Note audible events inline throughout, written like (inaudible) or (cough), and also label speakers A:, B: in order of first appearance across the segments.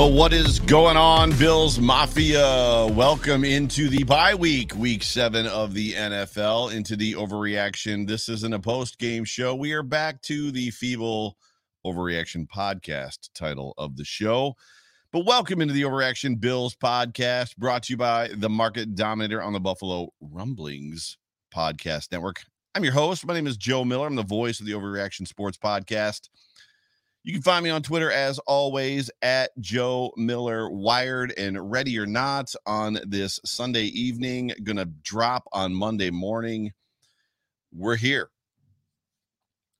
A: Well, what is going on, Bills Mafia? Welcome into the bye week, week seven of the NFL, into the overreaction. This isn't a post game show. We are back to the feeble overreaction podcast title of the show. But welcome into the Overreaction Bills podcast, brought to you by the market dominator on the Buffalo Rumblings podcast network. I'm your host. My name is Joe Miller. I'm the voice of the Overreaction Sports Podcast. You can find me on Twitter as always at Joe Miller Wired and ready or not on this Sunday evening. Gonna drop on Monday morning. We're here.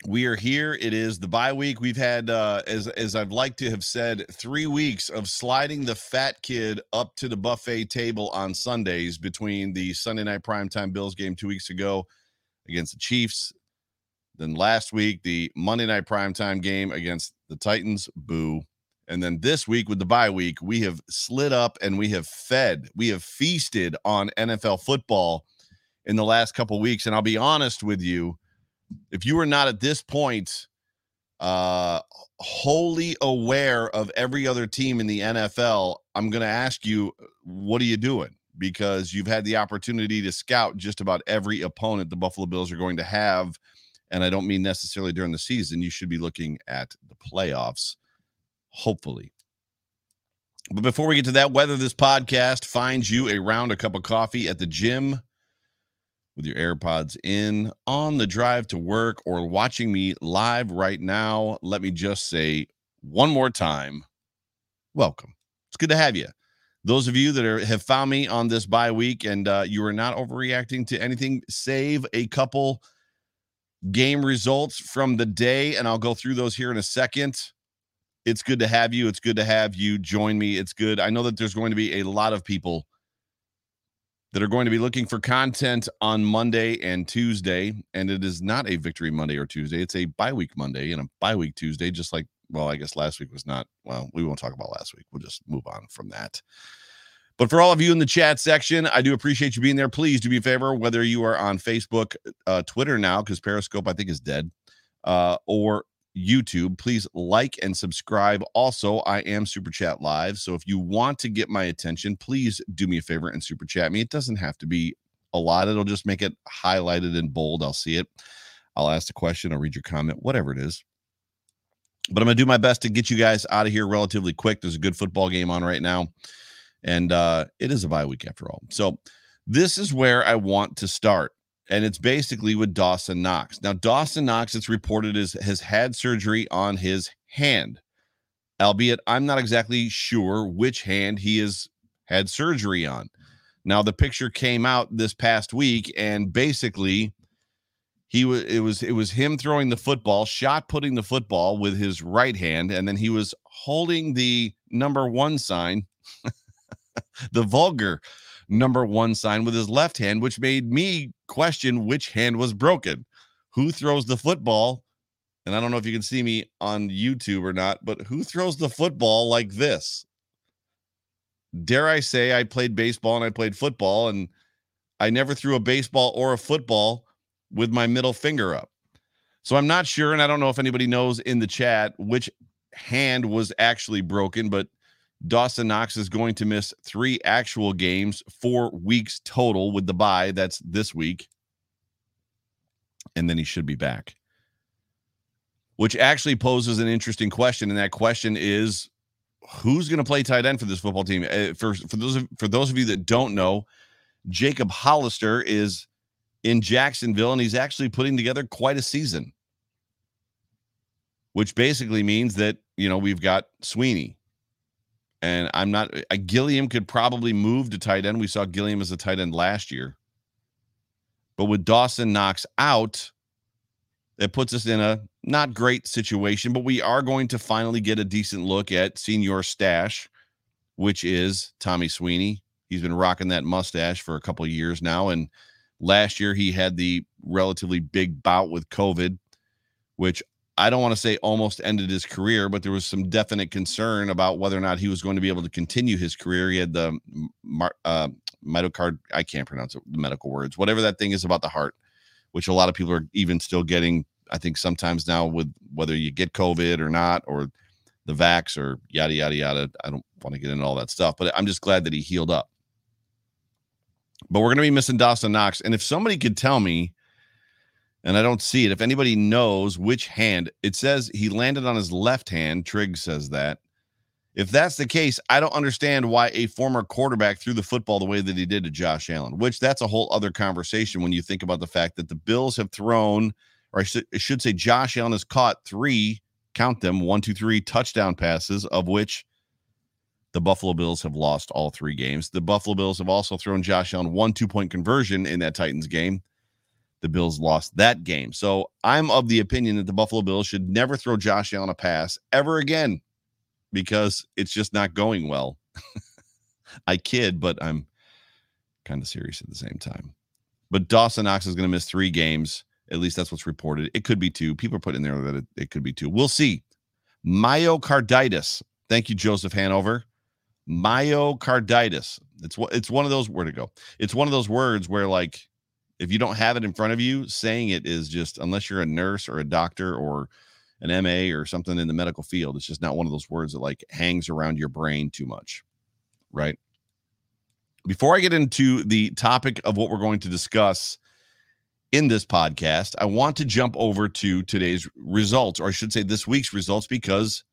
A: We are here. It is the bye week. We've had uh as as I've liked to have said, three weeks of sliding the fat kid up to the buffet table on Sundays between the Sunday night primetime Bills game two weeks ago against the Chiefs then last week, the Monday night primetime game against the Titans, boo. And then this week with the bye week, we have slid up and we have fed, we have feasted on NFL football in the last couple weeks. And I'll be honest with you, if you are not at this point uh wholly aware of every other team in the NFL, I'm going to ask you, what are you doing? Because you've had the opportunity to scout just about every opponent the Buffalo Bills are going to have and I don't mean necessarily during the season. You should be looking at the playoffs, hopefully. But before we get to that, whether this podcast finds you around a cup of coffee at the gym with your AirPods in, on the drive to work, or watching me live right now, let me just say one more time welcome. It's good to have you. Those of you that are, have found me on this bye week and uh, you are not overreacting to anything, save a couple game results from the day, and I'll go through those here in a second. It's good to have you. It's good to have you join me. It's good. I know that there's going to be a lot of people that are going to be looking for content on Monday and Tuesday, and it is not a victory Monday or Tuesday. It's a bye week Monday and a bye week Tuesday, just like, well, I guess last week was not. Well, we won't talk about last week. We'll just move on from that. But for all of you in the chat section, I do appreciate you being there. Please do me a favor, whether you are on Facebook, uh, Twitter now, because Periscope, I think, is dead, uh, or YouTube, please like and subscribe. Also, I am Super Chat Live. So if you want to get my attention, please do me a favor and Super Chat me. It doesn't have to be a lot, it'll just make it highlighted in bold. I'll see it. I'll ask the question, I'll read your comment, whatever it is. But I'm going to do my best to get you guys out of here relatively quick. There's a good football game on right now and uh, it is a bye week after all. So this is where I want to start, and it's basically with Dawson Knox. Now, Dawson Knox, it's reported is has had surgery on his hand, albeit I'm not exactly sure which hand he has had surgery on. Now, the picture came out this past week, and basically he was it was it was him throwing the football shot putting the football with his right hand and then he was holding the number one sign (laughs) (laughs) the vulgar number one sign with his left hand, which made me question which hand was broken. Who throws the football? And I don't know if you can see me on YouTube or not, but who throws the football like this? Dare I say I played baseball and I played football, and I never threw a baseball or a football with my middle finger up. So I'm not sure, and I don't know if anybody knows in the chat which hand was actually broken, but Dawson Knox is going to miss three actual games, four weeks total with the bye. That's this week. And then he should be back. Which actually poses an interesting question. And that question is who's going to play tight end for this football team? Uh, for, for those of, for those of you that don't know, Jacob Hollister is in Jacksonville, and he's actually putting together quite a season, which basically means that, you know, we've got Sweeney. And I'm not, uh, Gilliam could probably move to tight end. We saw Gilliam as a tight end last year. But with Dawson Knox out, it puts us in a not great situation, but we are going to finally get a decent look at senior stash, which is Tommy Sweeney. He's been rocking that mustache for a couple years now. And last year he had the relatively big bout with COVID, which I don't want to say almost ended his career, but there was some definite concern about whether or not he was going to be able to continue his career. He had the uh, mitocard, I can't pronounce it, the medical words, whatever that thing is about the heart, which a lot of people are even still getting. I think sometimes now with whether you get COVID or not, or the vax or yada, yada, yada. I don't want to get into all that stuff, but I'm just glad that he healed up. But we're going to be missing Dawson Knox. And if somebody could tell me, and I don't see it, if anybody knows which hand, it says he landed on his left hand. Trig says that. If that's the case, I don't understand why a former quarterback threw the football the way that he did to Josh Allen, which that's a whole other conversation when you think about the fact that the Bills have thrown, or I should, I should say, Josh Allen has caught three, count them, one, two, three touchdown passes, of which the Buffalo Bills have lost all three games. The Buffalo Bills have also thrown Josh Allen one two point conversion in that Titans game. The Bills lost that game. So I'm of the opinion that the Buffalo Bills should never throw Josh Allen a pass ever again because it's just not going well. (laughs) I kid, but I'm kind of serious at the same time. But Dawson Knox is going to miss three games. At least that's what's reported. It could be two. People are putting there that it, it could be two. We'll see. Myocarditis. Thank you, Joseph Hanover myocarditis. It's what it's one of those where to go. It's one of those words where like if you don't have it in front of you, saying it is just unless you're a nurse or a doctor or an MA or something in the medical field, it's just not one of those words that like hangs around your brain too much. Right? Before I get into the topic of what we're going to discuss in this podcast, I want to jump over to today's results, or I should say this week's results, because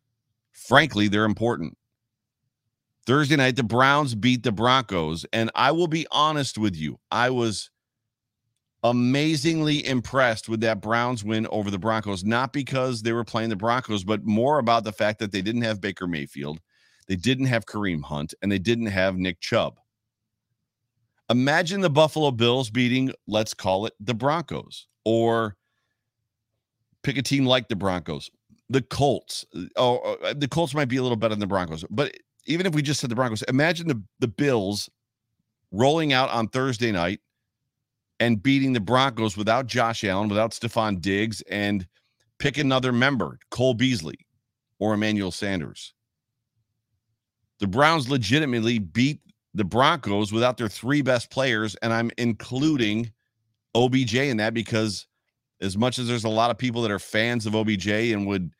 A: frankly, they're important. Thursday night, the Browns beat the Broncos. And I will be honest with you, I was amazingly impressed with that Browns win over the Broncos, not because they were playing the Broncos, but more about the fact that they didn't have Baker Mayfield, they didn't have Kareem Hunt, and they didn't have Nick Chubb. Imagine the Buffalo Bills beating, let's call it the Broncos, or pick a team like the Broncos, the Colts. Uh, oh, uh, uh, the Colts might be a little better than the Broncos, but even if we just said the Broncos, imagine the, the Bills rolling out on Thursday night and beating the Broncos without Josh Allen, without Stefon Diggs, and pick another member, Cole Beasley or Emmanuel Sanders. The Browns legitimately beat the Broncos without their three best players, and I'm including OBJ in that because as much as there's a lot of people that are fans of OBJ and would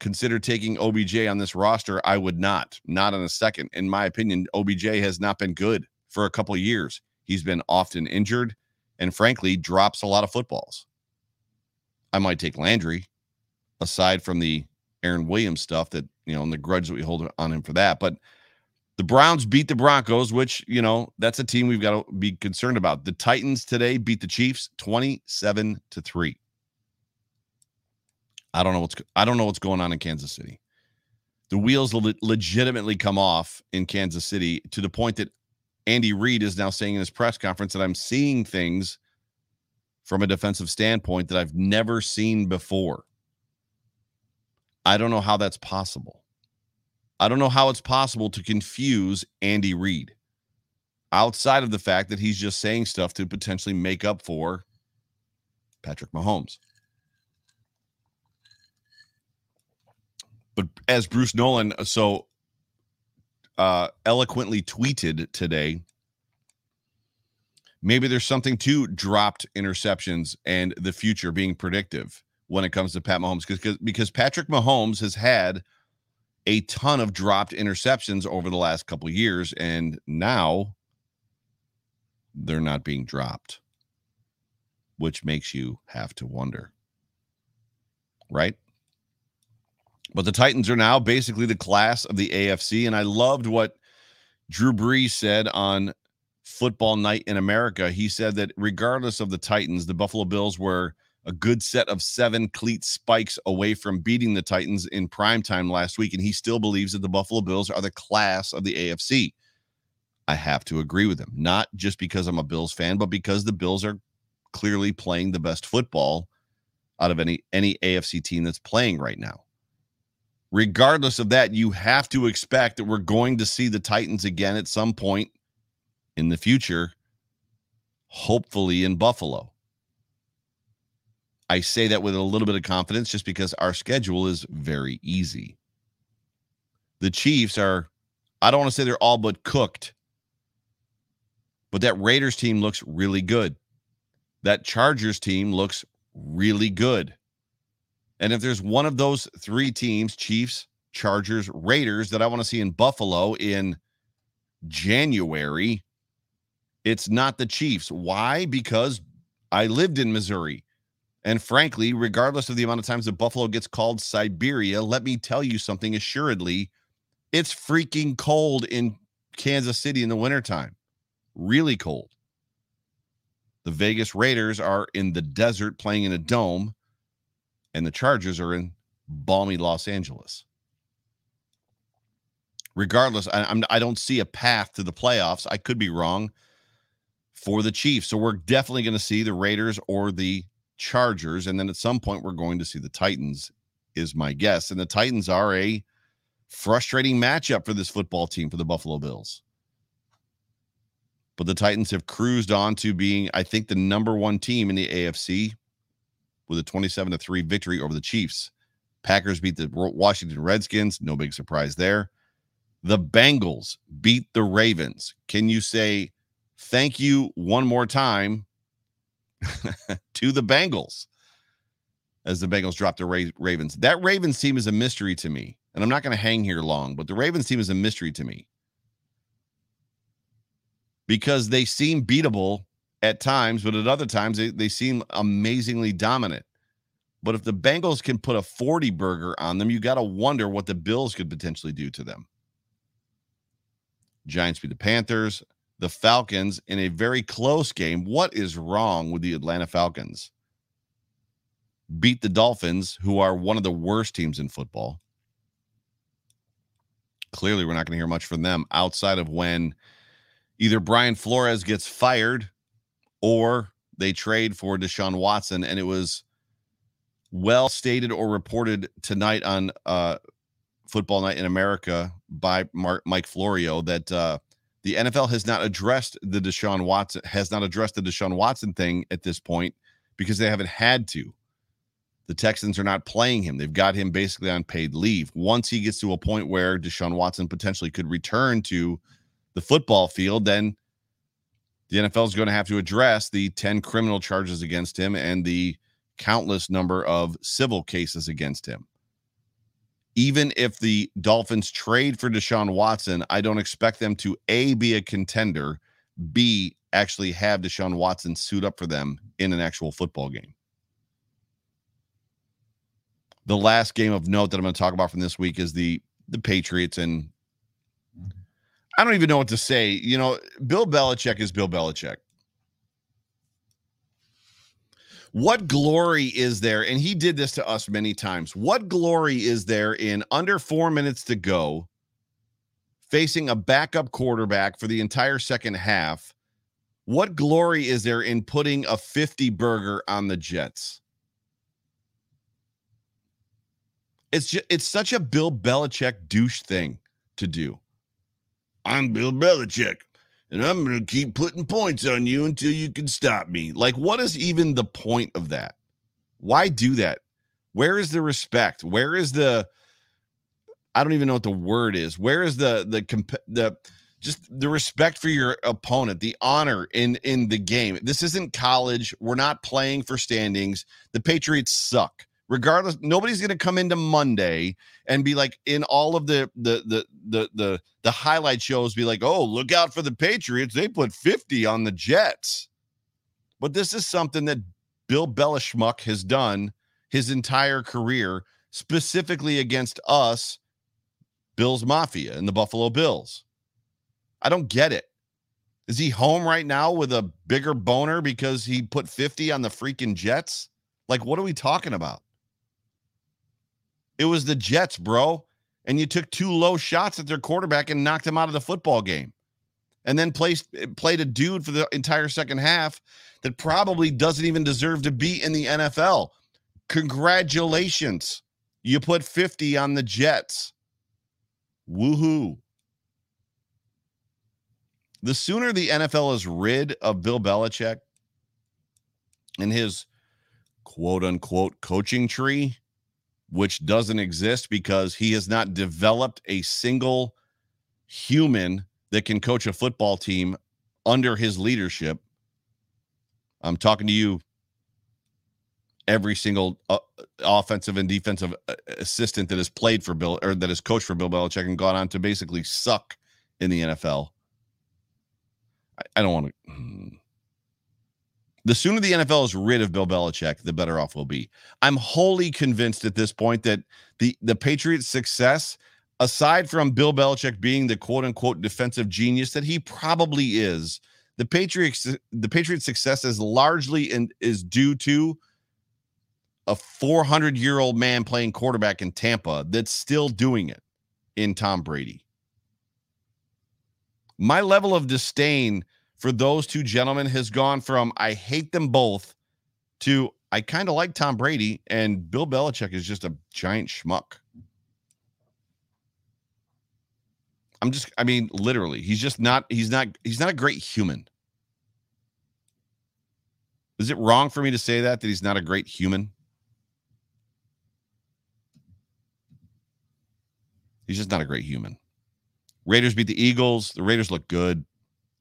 A: consider taking OBJ on this roster, I would not. Not in a second. In my opinion, OBJ has not been good for a couple years. He's been often injured and frankly drops a lot of footballs. I might take Landry aside from the Aaron Williams stuff that, you know, and the grudge that we hold on him for that. But the Browns beat the Broncos, which, you know, that's a team we've got to be concerned about. The Titans today beat the Chiefs 27 to 3. I don't know what's I don't know what's going on in Kansas City. The wheels le- legitimately come off in Kansas City to the point that Andy Reid is now saying in his press conference that I'm seeing things from a defensive standpoint that I've never seen before. I don't know how that's possible. I don't know how it's possible to confuse Andy Reid outside of the fact that he's just saying stuff to potentially make up for Patrick Mahomes. But as Bruce Nolan uh, so uh, eloquently tweeted today, maybe there's something to dropped interceptions and the future being predictive when it comes to Pat Mahomes because because Patrick Mahomes has had a ton of dropped interceptions over the last couple years and now they're not being dropped which makes you have to wonder right but the Titans are now basically the class of the AFC. And I loved what Drew Brees said on Football Night in America, he said that regardless of the Titans, the Buffalo Bills were a good set of seven cleat spikes away from beating the Titans in prime time last week. And he still believes that the Buffalo Bills are the class of the AFC. I have to agree with him, not just because I'm a Bills fan, but because the Bills are clearly playing the best football out of any any AFC team that's playing right now. Regardless of that, you have to expect that we're going to see the Titans again at some point in the future, hopefully in Buffalo. I say that with a little bit of confidence just because our schedule is very easy. The Chiefs are, I don't want to say they're all but cooked, but that Raiders team looks really good. That Chargers team looks really good. And if there's one of those three teams, Chiefs, Chargers, Raiders, that I want to see in Buffalo in January, it's not the Chiefs. Why? Because I lived in Missouri. And frankly, regardless of the amount of times that Buffalo gets called Siberia, let me tell you something assuredly. It's freaking cold in Kansas City in the wintertime. Really cold. The Vegas Raiders are in the desert playing in a dome, and the Chargers are in balmy Los Angeles. Regardless, I, I'm, I don't see a path to the playoffs. I could be wrong for the Chiefs. So we're definitely going to see the Raiders or the Chargers. And then at some point, we're going to see the Titans, is my guess. And the Titans are a frustrating matchup for this football team for the Buffalo Bills but the Titans have cruised on to being, I think, the number one team in the AFC with a 27 to 3 victory over the Chiefs. Packers beat the Washington Redskins. No big surprise there. The Bengals beat the Ravens. Can you say thank you one more time (laughs) to the Bengals as the Bengals drop the Ravens? That Ravens team is a mystery to me. And I'm not going to hang here long, but the Ravens team is a mystery to me because they seem beatable at times, but at other times they, they seem amazingly dominant. But if the Bengals can put a 40 burger on them, you got to wonder what the Bills could potentially do to them. Giants beat the Panthers, the Falcons in a very close game. What is wrong with the Atlanta Falcons? Beat the Dolphins, who are one of the worst teams in football. Clearly, we're not going to hear much from them outside of when either Brian Flores gets fired or they trade for Deshaun Watson. And it was well stated or reported tonight on uh, Football Night in America by Mark, Mike Florio that uh, the NFL has not addressed the Deshaun Watson has not addressed the Deshaun Watson thing at this point because they haven't had to. The Texans are not playing him. They've got him basically on paid leave. Once he gets to a point where Deshaun Watson potentially could return to the football field, then the NFL is going to have to address the 10 criminal charges against him and the countless number of civil cases against him. Even if the Dolphins trade for Deshaun Watson, I don't expect them to A, be a contender, B, actually have Deshaun Watson suit up for them in an actual football game. The last game of note that I'm going to talk about from this week is the the Patriots and I don't even know what to say. You know, Bill Belichick is Bill Belichick. What glory is there? And he did this to us many times. What glory is there in under four minutes to go, facing a backup quarterback for the entire second half? What glory is there in putting a 50 burger on the Jets? It's just, it's such a Bill Belichick douche thing to do. I'm Bill Belichick, and I'm going to keep putting points on you until you can stop me. Like, what is even the point of that? Why do that? Where is the respect? Where is the I don't even know what the word is. Where is the the comp- the just the respect for your opponent, the honor in in the game. This isn't college. We're not playing for standings. The Patriots suck regardless nobody's going to come into monday and be like in all of the, the the the the the highlight shows be like oh look out for the patriots they put 50 on the jets but this is something that bill belichick has done his entire career specifically against us bills mafia and the buffalo bills i don't get it Is he home right now with a bigger boner because he put 50 on the freaking Jets? Like, what are we talking about? It was the Jets, bro. And you took two low shots at their quarterback and knocked him out of the football game. And then placed, played a dude for the entire second half that probably doesn't even deserve to be in the NFL. Congratulations. You put 50 on the Jets. Woohoo. The sooner the NFL is rid of Bill Belichick and his quote unquote coaching tree, which doesn't exist because he has not developed a single human that can coach a football team under his leadership. I'm talking to you, every single uh, offensive and defensive uh, assistant that has played for Bill or that has coached for Bill Belichick and gone on to basically suck in the NFL. I, I don't want to. The sooner the NFL is rid of Bill Belichick, the better off we'll be. I'm wholly convinced at this point that the the Patriots' success, aside from Bill Belichick being the quote unquote defensive genius that he probably is, the Patriots the Patriots' success is largely and is due to a 400 year old man playing quarterback in Tampa that's still doing it in Tom Brady. My level of disdain for those two gentlemen has gone from I hate them both to I kind of like Tom Brady and Bill Belichick is just a giant schmuck. I'm just I mean literally he's just not he's not he's not a great human. Is it wrong for me to say that that he's not a great human? He's just not a great human. Raiders beat the Eagles. The Raiders look good.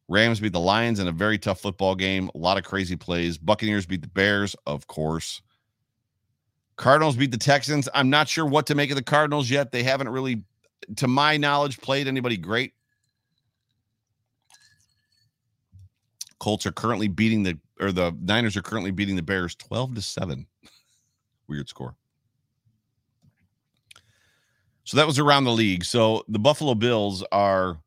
A: Rams beat the Lions in a very tough football game. A lot of crazy plays. Buccaneers beat the Bears, of course. Cardinals beat the Texans. I'm not sure what to make of the Cardinals yet. They haven't really, to my knowledge, played anybody great. Colts are currently beating the or the Niners are currently beating the Bears 12 to 7. Weird score. So that was around the league. So the Buffalo Bills are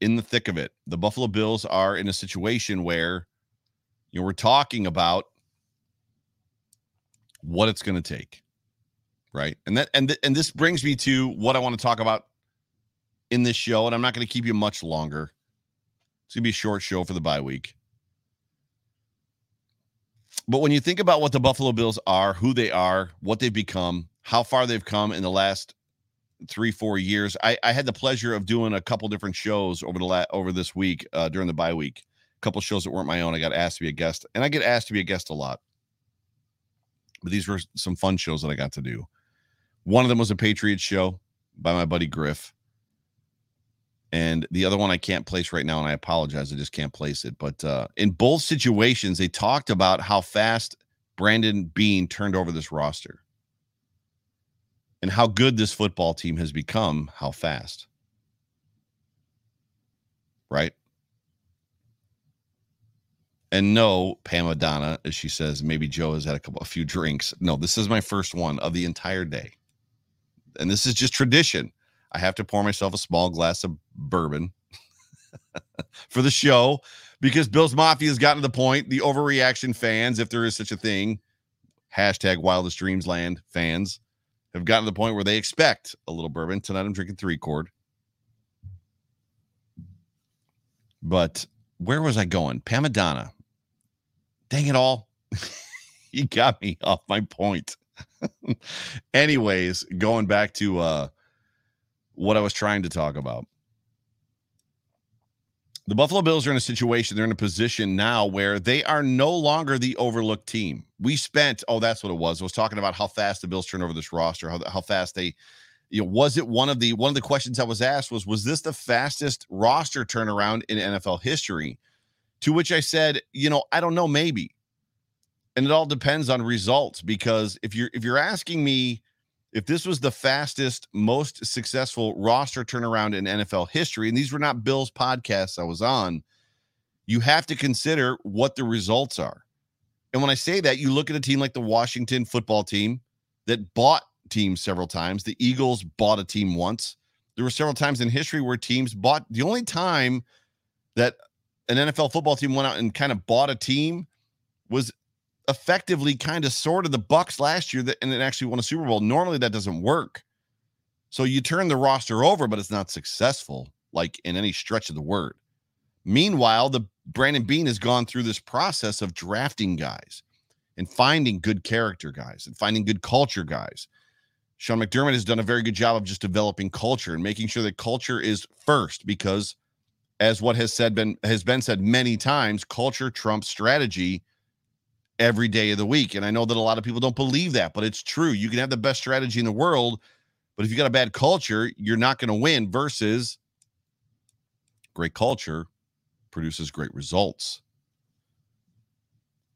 A: in the thick of it. The Buffalo Bills are in a situation where you know we're talking about what it's going to take. Right? And that and th- and this brings me to what I want to talk about in this show and I'm not going to keep you much longer. It's going to be a short show for the bye week. But when you think about what the Buffalo Bills are, who they are, what they've become, how far they've come in the last three four years. I, I had the pleasure of doing a couple different shows over the la- over this week uh, during the bye week. A couple shows that weren't my own. I got asked to be a guest, and I get asked to be a guest a lot. But these were some fun shows that I got to do. One of them was a Patriots show by my buddy Griff. And the other one I can't place right now, and I apologize. I just can't place it. But uh, in both situations, they talked about how fast Brandon Beane turned over this roster and how good this football team has become, how fast. Right? And no, Pam Adana, as she says, maybe Joe has had a couple a few drinks. No, this is my first one of the entire day. And this is just tradition. I have to pour myself a small glass of bourbon (laughs) for the show because Bill's Mafia has gotten to the point, the overreaction fans, if there is such a thing, hashtag wildest dreams land fans, have gotten to the point where they expect a little bourbon. Tonight I'm drinking three chord. But where was I going? Pamadana. Dang it all. (laughs) you got me off my point. (laughs) Anyways, going back to uh what I was trying to talk about the Buffalo Bills are in a situation, they're in a position now where they are no longer the overlooked team. We spent, oh, that's what it was. I was talking about how fast the Bills turn over this roster, how, how fast they, you know, was it one of the one of the questions I was asked was, was this the fastest roster turnaround in NFL history? To which I said, you know, I don't know, maybe. And it all depends on results because if you're if you're asking me if this was the fastest, most successful roster turnaround in NFL history, and these were not Bills podcasts I was on, you have to consider what the results are. And when I say that, you look at a team like the Washington football team that bought teams several times. The Eagles bought a team once. There were several times in history where teams bought. The only time that an NFL football team went out and kind of bought a team was effectively kind of sort of the Bucks last year that and it actually won a Super Bowl. Normally that doesn't work. So you turn the roster over, but it's not successful, like in any stretch of the word. Meanwhile, the Brandon Beane has gone through this process of drafting guys and finding good character guys and finding good culture guys. Sean McDermott has done a very good job of just developing culture and making sure that culture is first because as what has said been has been said many times, culture trumps strategy every day of the week. And I know that a lot of people don't believe that, but it's true. You can have the best strategy in the world, but if you got a bad culture, you're not going to win versus great culture produces great results.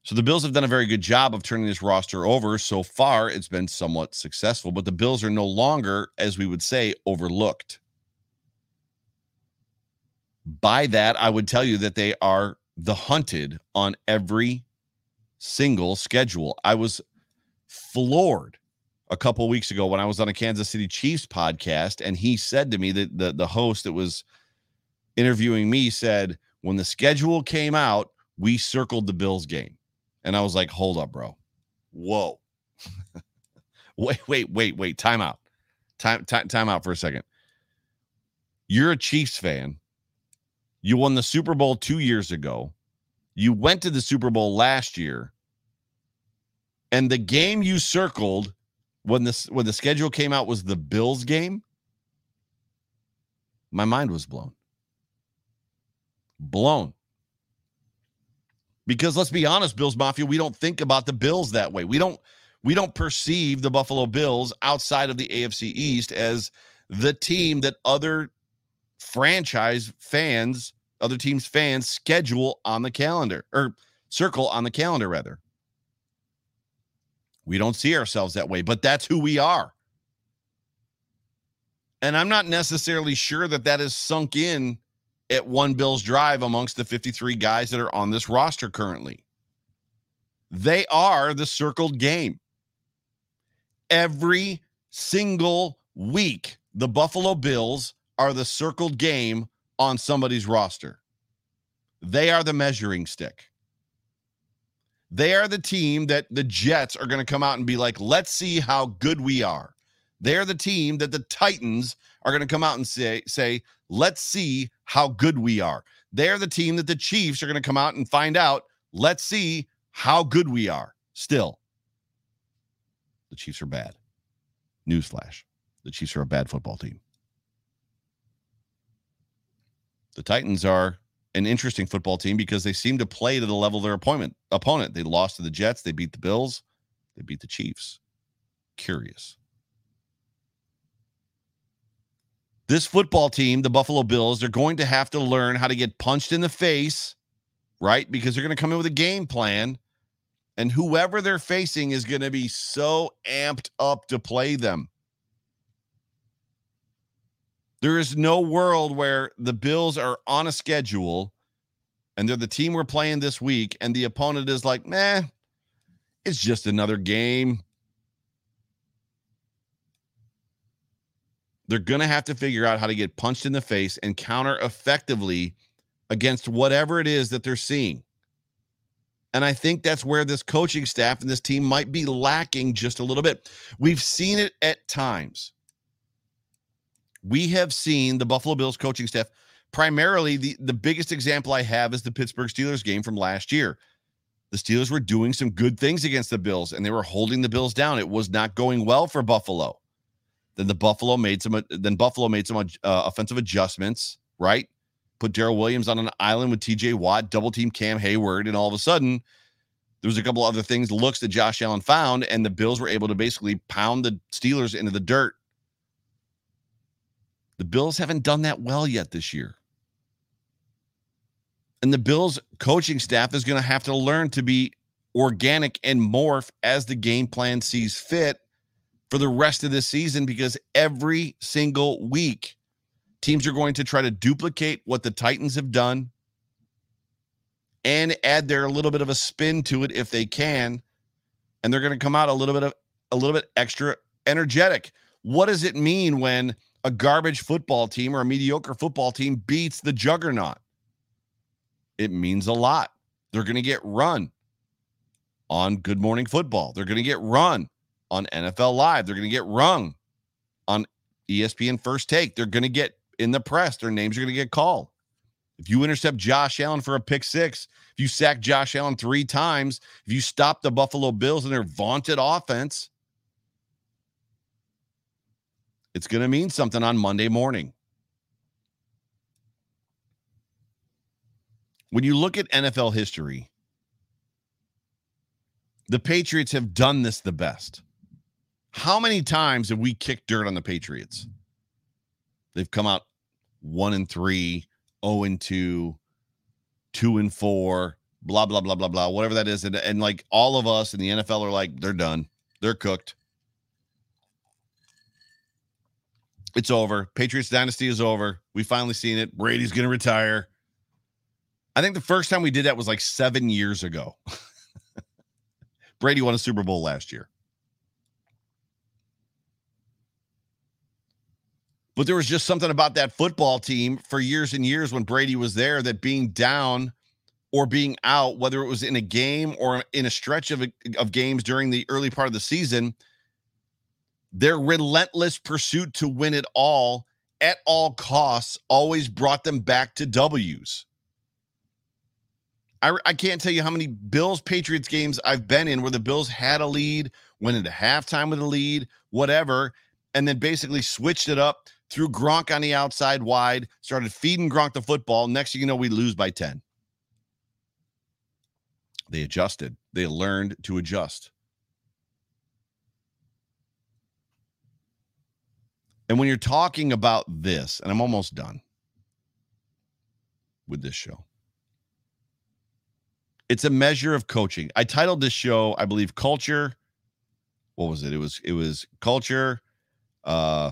A: So the Bills have done a very good job of turning this roster over. So far, it's been somewhat successful, but the Bills are no longer, as we would say, overlooked. By that, I would tell you that they are the hunted on every single schedule. I was floored a couple weeks ago when I was on a Kansas City Chiefs podcast, and he said to me that the, the host that was interviewing me said, when the schedule came out, we circled the Bills game. And I was like, hold up, bro. Whoa. (laughs) wait, wait, wait, wait. Time out. Time, time, time out for a second. You're a Chiefs fan. You won the Super Bowl two years ago. You went to the Super Bowl last year. And the game you circled when this when the schedule came out was the Bills game. My mind was blown blown. Because let's be honest, Bills Mafia, we don't think about the Bills that way. We don't we don't perceive the Buffalo Bills outside of the AFC East as the team that other franchise fans, other teams fans schedule on the calendar or circle on the calendar rather. We don't see ourselves that way, but that's who we are. And I'm not necessarily sure that that is sunk in at one Bills drive amongst the 53 guys that are on this roster currently. They are the circled game. Every single week, the Buffalo Bills are the circled game on somebody's roster. They are the measuring stick. They are the team that the Jets are going to come out and be like, let's see how good we are. They're the team that the Titans are going to come out and say, say, let's see how good we are. They're the team that the Chiefs are going to come out and find out. Let's see how good we are. Still, the Chiefs are bad. Newsflash the Chiefs are a bad football team. The Titans are an interesting football team because they seem to play to the level of their opponent. Opponent. They lost to the Jets. They beat the Bills. They beat the Chiefs. Curious. this football team, the Buffalo Bills, they're going to have to learn how to get punched in the face, right? Because they're going to come in with a game plan. And whoever they're facing is going to be so amped up to play them. There is no world where the Bills are on a schedule and they're the team we're playing this week, and the opponent is like, meh, it's just another game. They're going to have to figure out how to get punched in the face and counter effectively against whatever it is that they're seeing. And I think that's where this coaching staff and this team might be lacking just a little bit. We've seen it at times. We have seen the Buffalo Bills coaching staff primarily the, the biggest example I have is the Pittsburgh Steelers game from last year. The Steelers were doing some good things against the Bills and they were holding the Bills down. It was not going well for Buffalo. Then the Buffalo made some. Then Buffalo made some uh, offensive adjustments. Right, put Daryl Williams on an island with T.J. Watt, double team Cam Heyward, and all of a sudden, there was a couple other things, looks that Josh Allen found, and the Bills were able to basically pound the Steelers into the dirt. The Bills haven't done that well yet this year. And the Bills coaching staff is going to have to learn to be organic and morph as the game plan sees fit for the rest of the season because every single week, teams are going to try to duplicate what the Titans have done and add their little bit of a spin to it if they can. And they're going to come out a little bit of a little bit extra energetic. What does it mean when a garbage football team or a mediocre football team beats the juggernaut? it means a lot. They're going to get run on Good Morning Football. They're going to get run on NFL Live. They're going to get rung on ESPN First Take. They're going to get in the press. Their names are going to get called. If you intercept Josh Allen for a pick six, if you sack Josh Allen three times, if you stop the Buffalo Bills and their vaunted offense, it's going to mean something on Monday morning. When you look at NFL history, the Patriots have done this the best. How many times have we kicked dirt on the Patriots? They've come out one and three, 0 and 2, 2 and 4, blah, blah, blah, blah, blah, whatever that is. And, and like all of us in the NFL are like, they're done. They're cooked. It's over. Patriots dynasty is over. We finally seen it. Brady's going to retire. I think the first time we did that was like seven years ago. (laughs) Brady won a Super Bowl last year. But there was just something about that football team for years and years when Brady was there that being down or being out, whether it was in a game or in a stretch of, of games during the early part of the season, their relentless pursuit to win it all at all costs always brought them back to W's. I, I can't tell you how many Bills Patriots games I've been in where the Bills had a lead, went into halftime with a lead, whatever, and then basically switched it up, threw Gronk on the outside wide, started feeding Gronk the football. Next thing you know, we lose by 10. They adjusted, they learned to adjust. And when you're talking about this, and I'm almost done with this show it's a measure of coaching. I titled this show, I believe, culture. What was it? It was it was culture. Uh,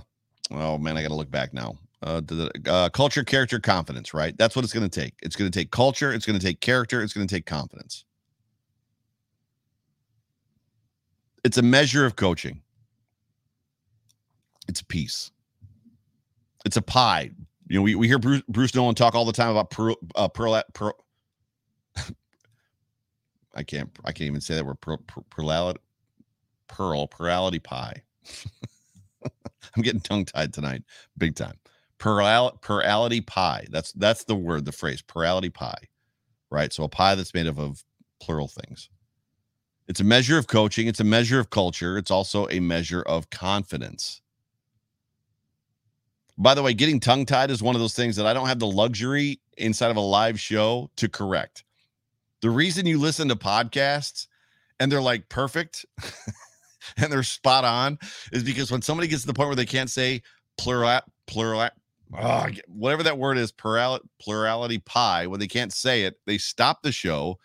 A: oh man, I got to look back now. Uh, the, uh, culture, character, confidence. Right. That's what it's going to take. It's going to take culture. It's going to take character. It's going to take confidence. It's a measure of coaching. It's a piece. It's a pie. You know, we, we hear Bruce, Bruce Nolan talk all the time about pearl, uh, pearl, pearl (laughs) I can't I can't even say that word pearl plurality pearl plurality pie. (laughs) I'm getting tongue tied tonight, big time. Pearl plurality pie. That's that's the word, the phrase plurality pie, right? So a pie that's made up of plural things. It's a measure of coaching. It's a measure of culture. It's also a measure of confidence. By the way, getting tongue tied is one of those things that I don't have the luxury inside of a live show to correct. The reason you listen to podcasts and they're like perfect (laughs) and they're spot on is because when somebody gets to the point where they can't say plural, plural, oh, ah, whatever that word is, plural, plurality pie, when they can't say it, they stop the show.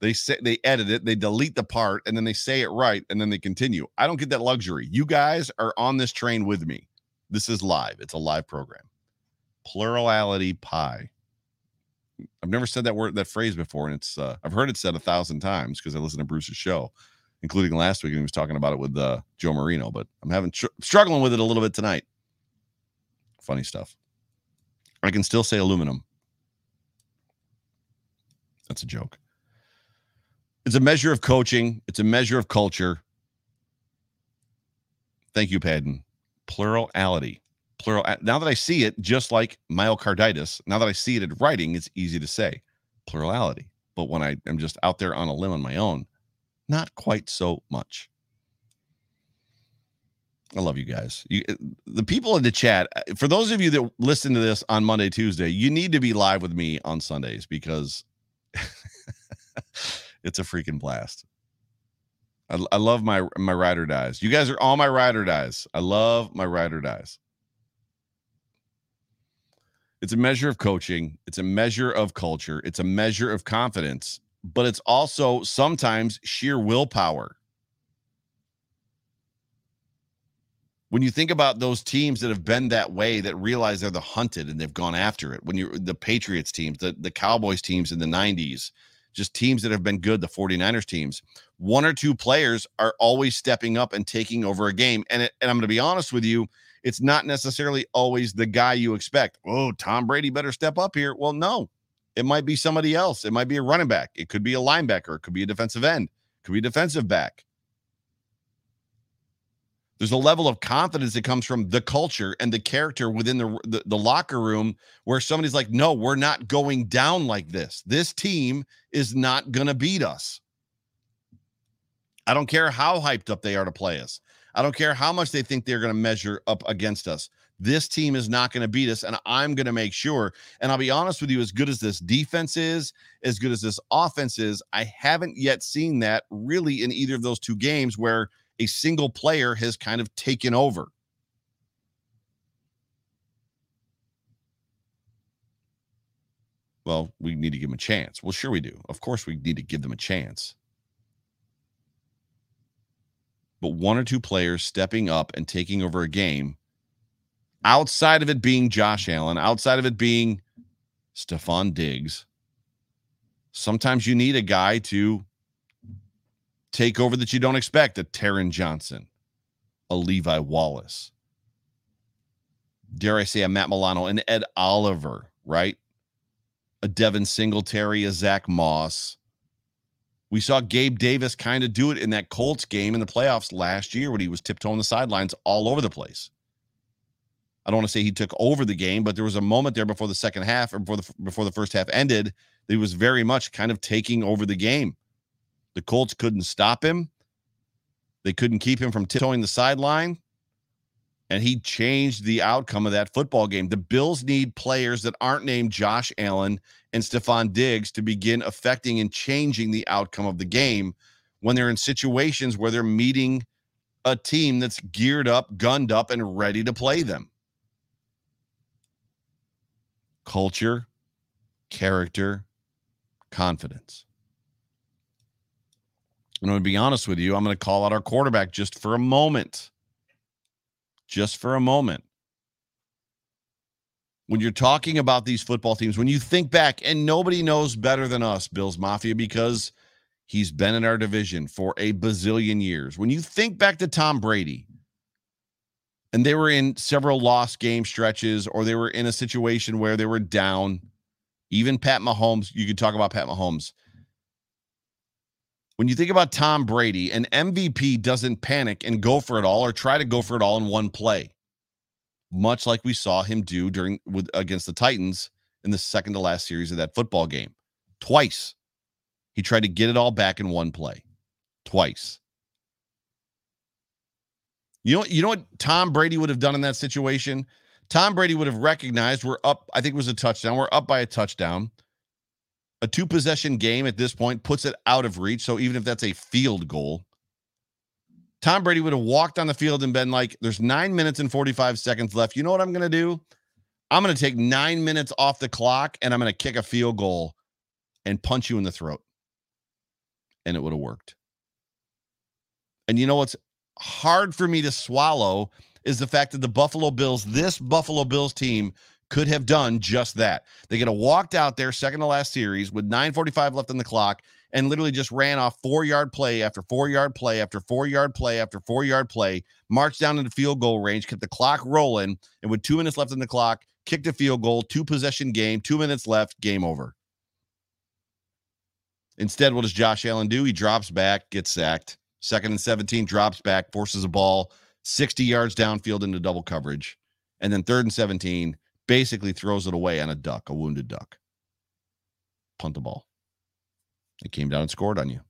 A: They say they edit it, they delete the part, and then they say it right, and then they continue. I don't get that luxury. You guys are on this train with me. This is live. It's a live program. Plurality pie. I've never said that word, that phrase before, and it's uh, I've heard it said a thousand times because I listened to Bruce's show, including last week, and he was talking about it with uh, Joe Marino. But I'm having tr- struggling with it a little bit tonight. Funny stuff. I can still say aluminum. That's a joke. It's a measure of coaching. It's a measure of culture. Thank you, Padden. Plurality plural. Now that I see it, just like myocarditis, now that I see it in writing, it's easy to say plurality. But when I am just out there on a limb on my own, not quite so much. I love you guys. You, eh, the people in the chat. Eh, for those of you that listen to this on Monday, Tuesday, you need to be live with me on Sundays because (laughs) it's a freaking blast. I, I love my my rider dies. You guys are all my rider dies. I love my rider dies. It's a measure of coaching, it's a measure of culture, it's a measure of confidence, but it's also sometimes sheer willpower. When you think about those teams that have been that way, that realize they're the hunted and they've gone after it, when you're the Patriots teams, the, the Cowboys teams in the 90s, just teams that have been good, the 49ers teams, one or two players are always stepping up and taking over a game. And, it, and I'm going to be honest with you, it's not necessarily always the guy you expect. Oh, Tom Brady better step up here. Well, no, It might be somebody else. It might be a running back. It could be a linebacker. It could be a defensive end. It could be a defensive back. There's a level of confidence that comes from the culture and the character within the, the, the locker room where somebody's like, no, we're not going down like this. This team is not going to beat us. I don't care how hyped up they are to play us. I don't care how much they think they're going to measure up against us. This team is not going to beat us, and I'm going to make sure. And I'll be honest with you, as good as this defense is, as good as this offense is, I haven't yet seen that really in either of those two games where a single player has kind of taken over. Well, we need to give them a chance. Well, sure we do. Of course, we need to give them a chance. But one or two players stepping up and taking over a game outside of it being Josh Allen, outside of it being Stefon Diggs, sometimes you need a guy to take over that you don't expect a Taron Johnson, a Levi Wallace, dare I say a Matt Milano, an Ed Oliver, right? A Devin Singletary, a Zach Moss. We saw Gabe Davis kind of do it in that Colts game in the playoffs last year when he was tiptoeing the sidelines all over the place. I don't want to say he took over the game, but there was a moment there before the second half or before the before the first half ended that he was very much kind of taking over the game. The Colts couldn't stop him. They couldn't keep him from tiptoeing the sideline. And he changed the outcome of that football game. The Bills need players that aren't named Josh Allen and Stefon Diggs to begin affecting and changing the outcome of the game when they're in situations where they're meeting a team that's geared up, gunned up, and ready to play them. Culture, character, confidence. I'm going to be honest with you. I'm going to call out our quarterback just for a moment. Just for a moment. When you're talking about these football teams, when you think back, and nobody knows better than us, Bills Mafia, because he's been in our division for a bazillion years. When you think back to Tom Brady, and they were in several lost game stretches, or they were in a situation where they were down, even Pat Mahomes, you could talk about Pat Mahomes when you think about Tom Brady, an MVP doesn't panic and go for it all or try to go for it all in one play, much like we saw him do during with against the Titans in the second to last series of that football game. Twice. He tried to get it all back in one play. Twice. You know, you know what Tom Brady would have done in that situation? Tom Brady would have recognized we're up, I think it was a touchdown. We're up by a touchdown a two possession game at this point puts it out of reach. So even if that's a field goal, Tom Brady would have walked on the field and been like, there's nine minutes and 45 seconds left. You know what I'm going to do? I'm going to take nine minutes off the clock and I'm going to kick a field goal and punch you in the throat. And it would have worked. And you know what's hard for me to swallow is the fact that the Buffalo Bills, this Buffalo Bills team, could have done just that. They could have walked out there second to last series with 9:45 left on the clock and literally just ran off four yard play after four yard play after four yard play after four yard play, marched down into field goal range, kept the clock rolling, and with two minutes left on the clock, kicked a field goal, two possession game, two minutes left, game over. Instead, what does Josh Allen do? He drops back, gets sacked. Second and 17, drops back, forces a ball 60 yards downfield into double coverage. And then third and 17, basically throws it away on a duck, a wounded duck. Punt the ball. It came down and scored on you.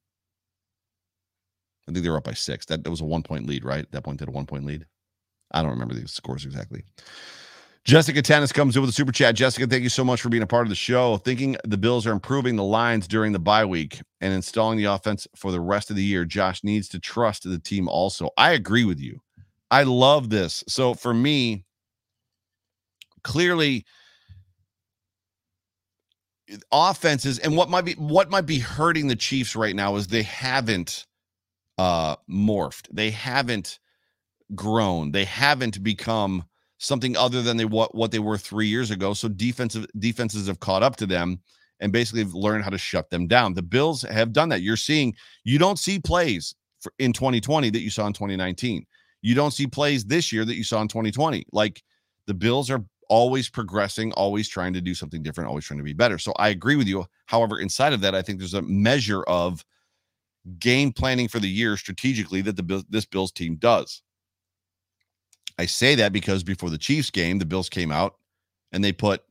A: I think they were up by six. That, that was a one point lead, right? At that point, they had a one point lead. I don't remember the scores exactly. Jessica Tennis comes in with a super chat. Jessica, thank you so much for being a part of the show. Thinking the Bills are improving the lines during the bye week and installing the offense for the rest of the year. Josh needs to trust the team also. I agree with you. I love this. So for me, clearly offenses and what might be what might be hurting the Chiefs right now is they haven't uh morphed. They haven't grown. They haven't become something other than they what what they were 3 years ago. So defensive defenses have caught up to them and basically learned how to shut them down. The Bills have done that. You're seeing you don't see plays for, in 2020 that you saw in 2019. You don't see plays this year that you saw in 2020. Like the Bills are always progressing, always trying to do something different, always trying to be better. So I agree with you. However, inside of that, I think there's a measure of game planning for the year strategically that the this Bills team does. I say that because before the Chiefs game, the Bills came out and they put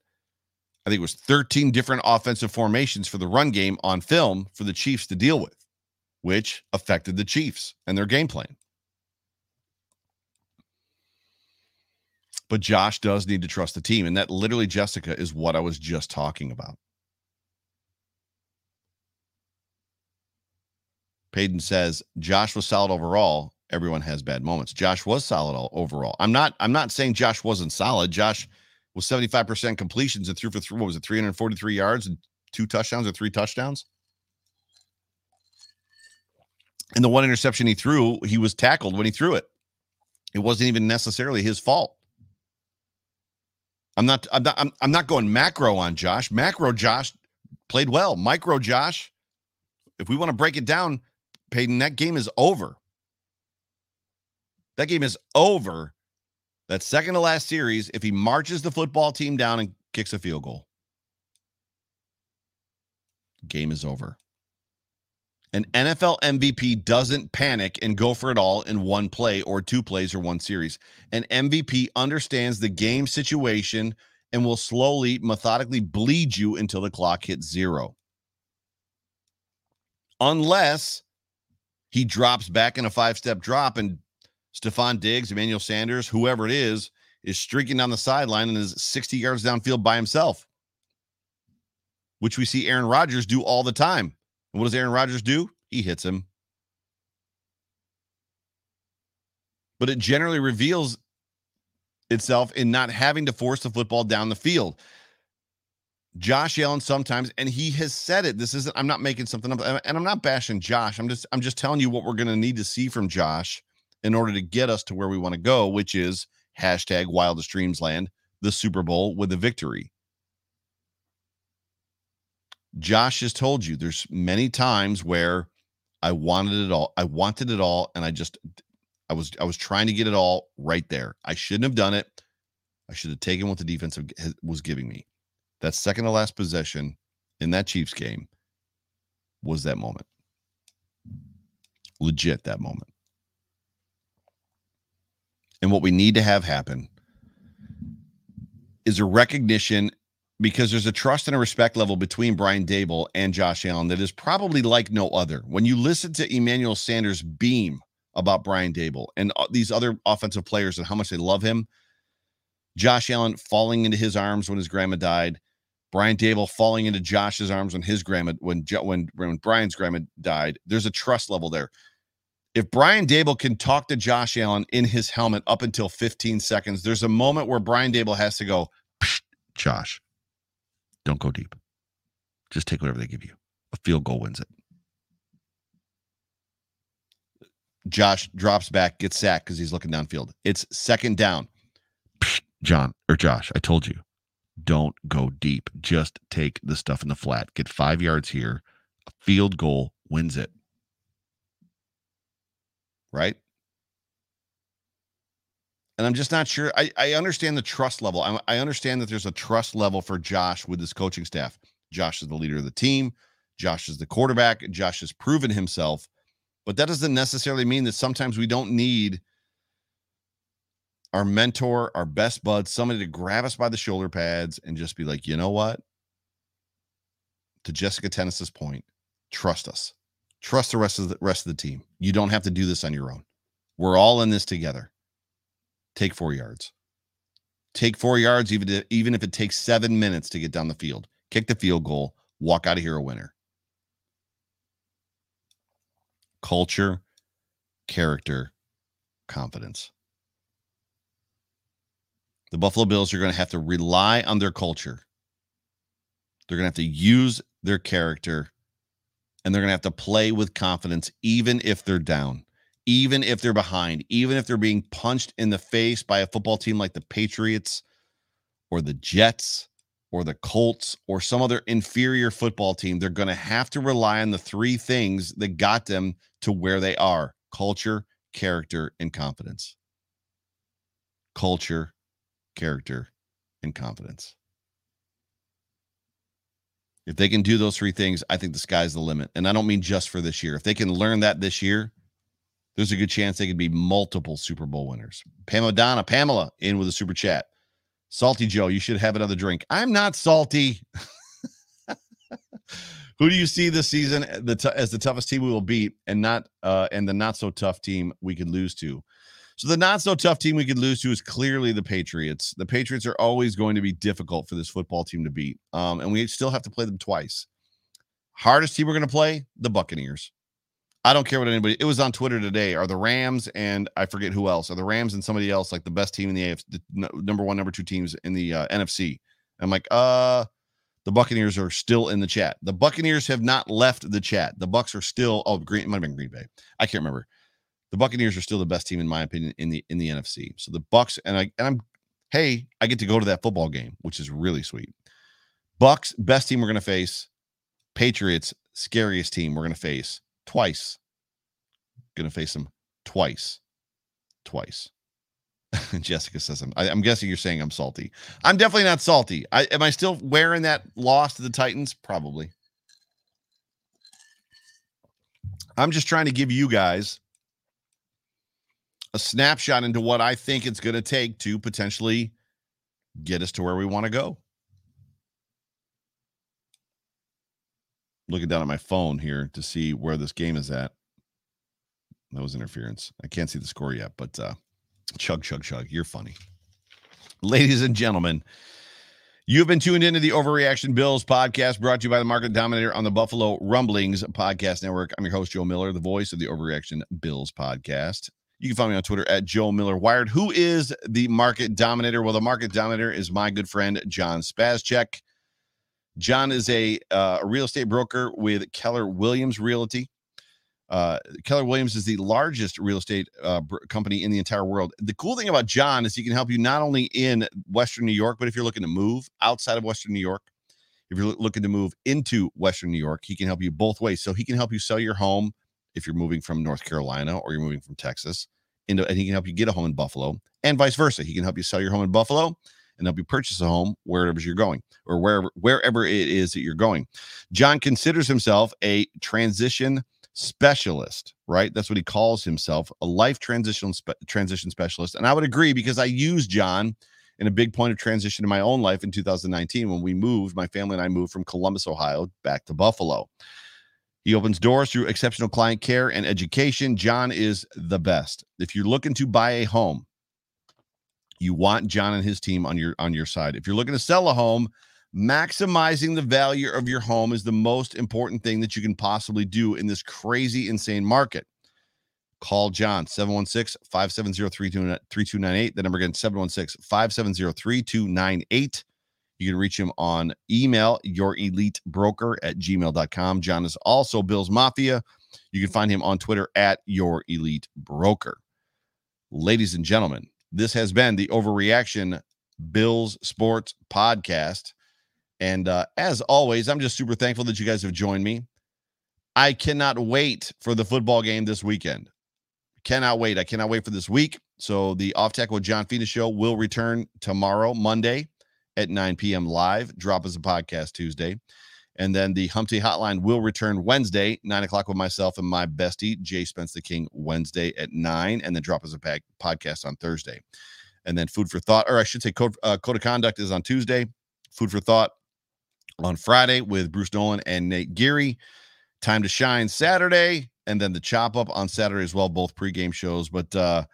A: I think it was 13 different offensive formations for the run game on film for the Chiefs to deal with, which affected the Chiefs and their game plan. But Josh does need to trust the team. And that literally, Jessica, is what I was just talking about. Payton says Josh was solid overall. Everyone has bad moments. Josh was solid all overall. I'm not. I'm not saying Josh wasn't solid. Josh was 75% completions and threw for three, what was it, 343 yards and two touchdowns or three touchdowns? And the one interception he threw, he was tackled when he threw it. It wasn't even necessarily his fault. I'm not I'm not I'm, I'm not going macro on Josh. Macro Josh played well. Micro Josh, if we want to break it down, Payton, that game is over. That game is over that second to last series if he marches the football team down and kicks a field goal. Game is over. An NFL MVP doesn't panic and go for it all in one play or two plays or one series. An MVP understands the game situation and will slowly, methodically bleed you until the clock hits zero. Unless he drops back in a five step drop and Stefon Diggs, Emmanuel Sanders, whoever it is, is streaking down the sideline and is 60 yards downfield by himself, which we see Aaron Rodgers do all the time. And what does Aaron Rodgers do? He hits him. But it generally reveals itself in not having to force the football down the field. Josh Allen sometimes, and he has said it. This isn't, I'm not making something up, and I'm not bashing Josh. I'm just, I'm just telling you what we're going to need to see from Josh in order to get us to where we want to go, which is hashtag wildest dreams land, the Super Bowl with a victory. Josh has told you there's many times where I wanted it all. I wanted it all, and I just I was I was trying to get it all right there. I shouldn't have done it. I should have taken what the defense was giving me. That second to last possession in that Chiefs game was that moment. Legit that moment. And what we need to have happen is a recognition because there's a trust and a respect level between Brian Daboll and Josh Allen that is probably like no other. When you listen to Emmanuel Sanders beam about Brian Daboll and uh, these other offensive players and how much they love him, Josh Allen falling into his arms when his grandma died, Brian Daboll falling into Josh's arms when his grandma when when when Brian's grandma died. There's a trust level there if Brian Daboll can talk to Josh Allen in his helmet up until 15 seconds, there's a moment where Brian Daboll has to go, Josh, don't go deep. Just take whatever they give you. A field goal wins it. Josh drops back, gets sacked because he's looking downfield. It's second down. John or Josh, I told you, don't go deep. Just take the stuff in the flat. Get five yards here. A field goal wins it right? And I'm just not sure. I, I understand the trust level. I, I understand that there's a trust level for Josh with this coaching staff. Josh is the leader of the team. Josh is the quarterback. Josh has proven himself. But that doesn't necessarily mean that sometimes we don't need our mentor, our best bud, somebody to grab us by the shoulder pads and just be like, you know what? To Jessica Tennis's point, trust us. Trust the rest of the rest of the team. You don't have to do this on your own. We're all in this together. Take four yards. Take four yards, even if, even if it takes seven minutes to get down the field. Kick the field goal. Walk out of here a winner. Culture, character, confidence. The Buffalo Bills are going to have to rely on their culture. They're going to have to use their character and they're going to have to play with confidence, even if they're down, even if they're behind, even if they're being punched in the face by a football team like the Patriots or the Jets or the Colts or some other inferior football team. They're going to have to rely on the three things that got them to where they are culture, character, and confidence. Culture, character, and confidence. If they can do those three things, I think the sky's the limit. And I don't mean just for this year. If they can learn that this year, there's a good chance they could be multiple Super Bowl winners. Pamela Donna, Pamela in with a super chat. Salty Joe, you should have another drink. I'm not salty. (laughs) Who do you see this season as the toughest team we will beat, and not uh, and the not so tough team we could lose to? So the not so tough team we could lose to is clearly the Patriots. The Patriots are always going to be difficult for this football team to beat, um, and we still have to play them twice. Hardest team we're going to play the Buccaneers. I don't care what anybody. It was on Twitter today. Are the Rams and I forget who else? Are the Rams and somebody else like the best team in the AFC, the number one, number two teams in the uh, NFC? I'm like, uh, the Buccaneers are still in the chat. The Buccaneers have not left the chat. The Bucks are still. Oh, Green it might have been Green Bay. I can't remember the Buccaneers are still the best team in my opinion in the in the NFC. So the Bucks and I and I'm hey, I get to go to that football game, which is really sweet. Bucks best team we're to face. Patriots scariest team we're to face twice. Going to face him twice. Twice. (laughs) Jessica says I'm, I, am guessing you're saying I'm salty. I'm definitely not salty. I am I still wearing that loss to the Titans? Probably. I'm just trying to give you guys a snapshot into what I think it's going to take to potentially get us to where we want to go. Looking down at my phone here to see where this game is at. That was interference. I can't see the score yet, but uh, chug, chug, chug. You're funny. Ladies and gentlemen, You've been tuned into the Overreaction Bills podcast brought to you by the Market Dominator on the Buffalo Rumblings Podcast Network. I'm your host, Joe Miller, the voice of the Overreaction Bills podcast. You can find me on Twitter at Joe Miller Wired. Who is the market dominator? Well, the market dominator is my good friend John Spazcheck. John is a, uh, real estate broker with Keller Williams Realty. Uh, Keller Williams is the largest real estate uh, br- company in the entire world. The cool thing about John is he can help you not only in Western New York, but if you're looking to move outside of Western New York, if you're looking to move into Western New York, he can help you both ways. So he can help you sell your home if you're moving from North Carolina or you're moving from Texas. Into, and he can help you get a home in Buffalo and vice versa. He can help you sell your home in Buffalo and help you purchase a home wherever you're going or wherever wherever it is that you're going. John considers himself a transition specialist, right? That's what he calls himself, a life transition spe- transition specialist. And I would agree because I use John in a big point of transition in my own life in 2019 when we moved, my family and I moved from Columbus, Ohio back to Buffalo. He opens doors through exceptional client care and education. John is the best. If you're looking to buy a home, you want John and his team on your on your side. If you're looking to sell a home, maximizing the value of your home is the most important thing that you can possibly do in this crazy insane market. Call John 716-570-3298. The number again 716-570-3298. You can reach him on email, your elite broker at gmail.com. John is also Bill's Mafia. You can find him on Twitter at your elite broker. Ladies and gentlemen, this has been the Overreaction Bills Sports Podcast. And uh, as always, I'm just super thankful that you guys have joined me. I cannot wait for the football game this weekend. Cannot wait. I cannot wait for this week. So the Off Tackle with John Fina show will return tomorrow, Monday at 9 p.m. live. Drop us a podcast Tuesday. And then the Hump Day Hotline will return Wednesday, 9 o'clock with myself and my bestie, Jay Spence the King, Wednesday at 9. And then drop us a pack, podcast on Thursday. And then Food for Thought, or I should say Code, uh, Code of Conduct is on Tuesday. Food for Thought on Friday with Bruce Nolan and Nate Geary. Time to Shine Saturday. And then the Chop Up on Saturday as well, both pregame shows. But uh,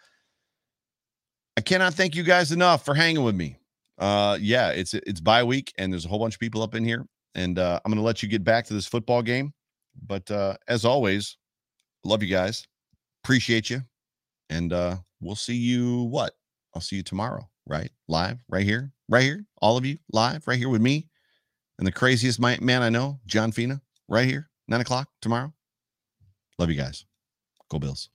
A: I cannot thank you guys enough for hanging with me uh yeah it's it's bye week and there's a whole bunch of people up in here and uh i'm gonna let you get back to this football game but uh as always love you guys appreciate you and uh we'll see you what? I'll see you tomorrow right? Live right here right here all of you live right here with me and the craziest man i know john fina right here nine o'clock tomorrow. Love you guys. Go bills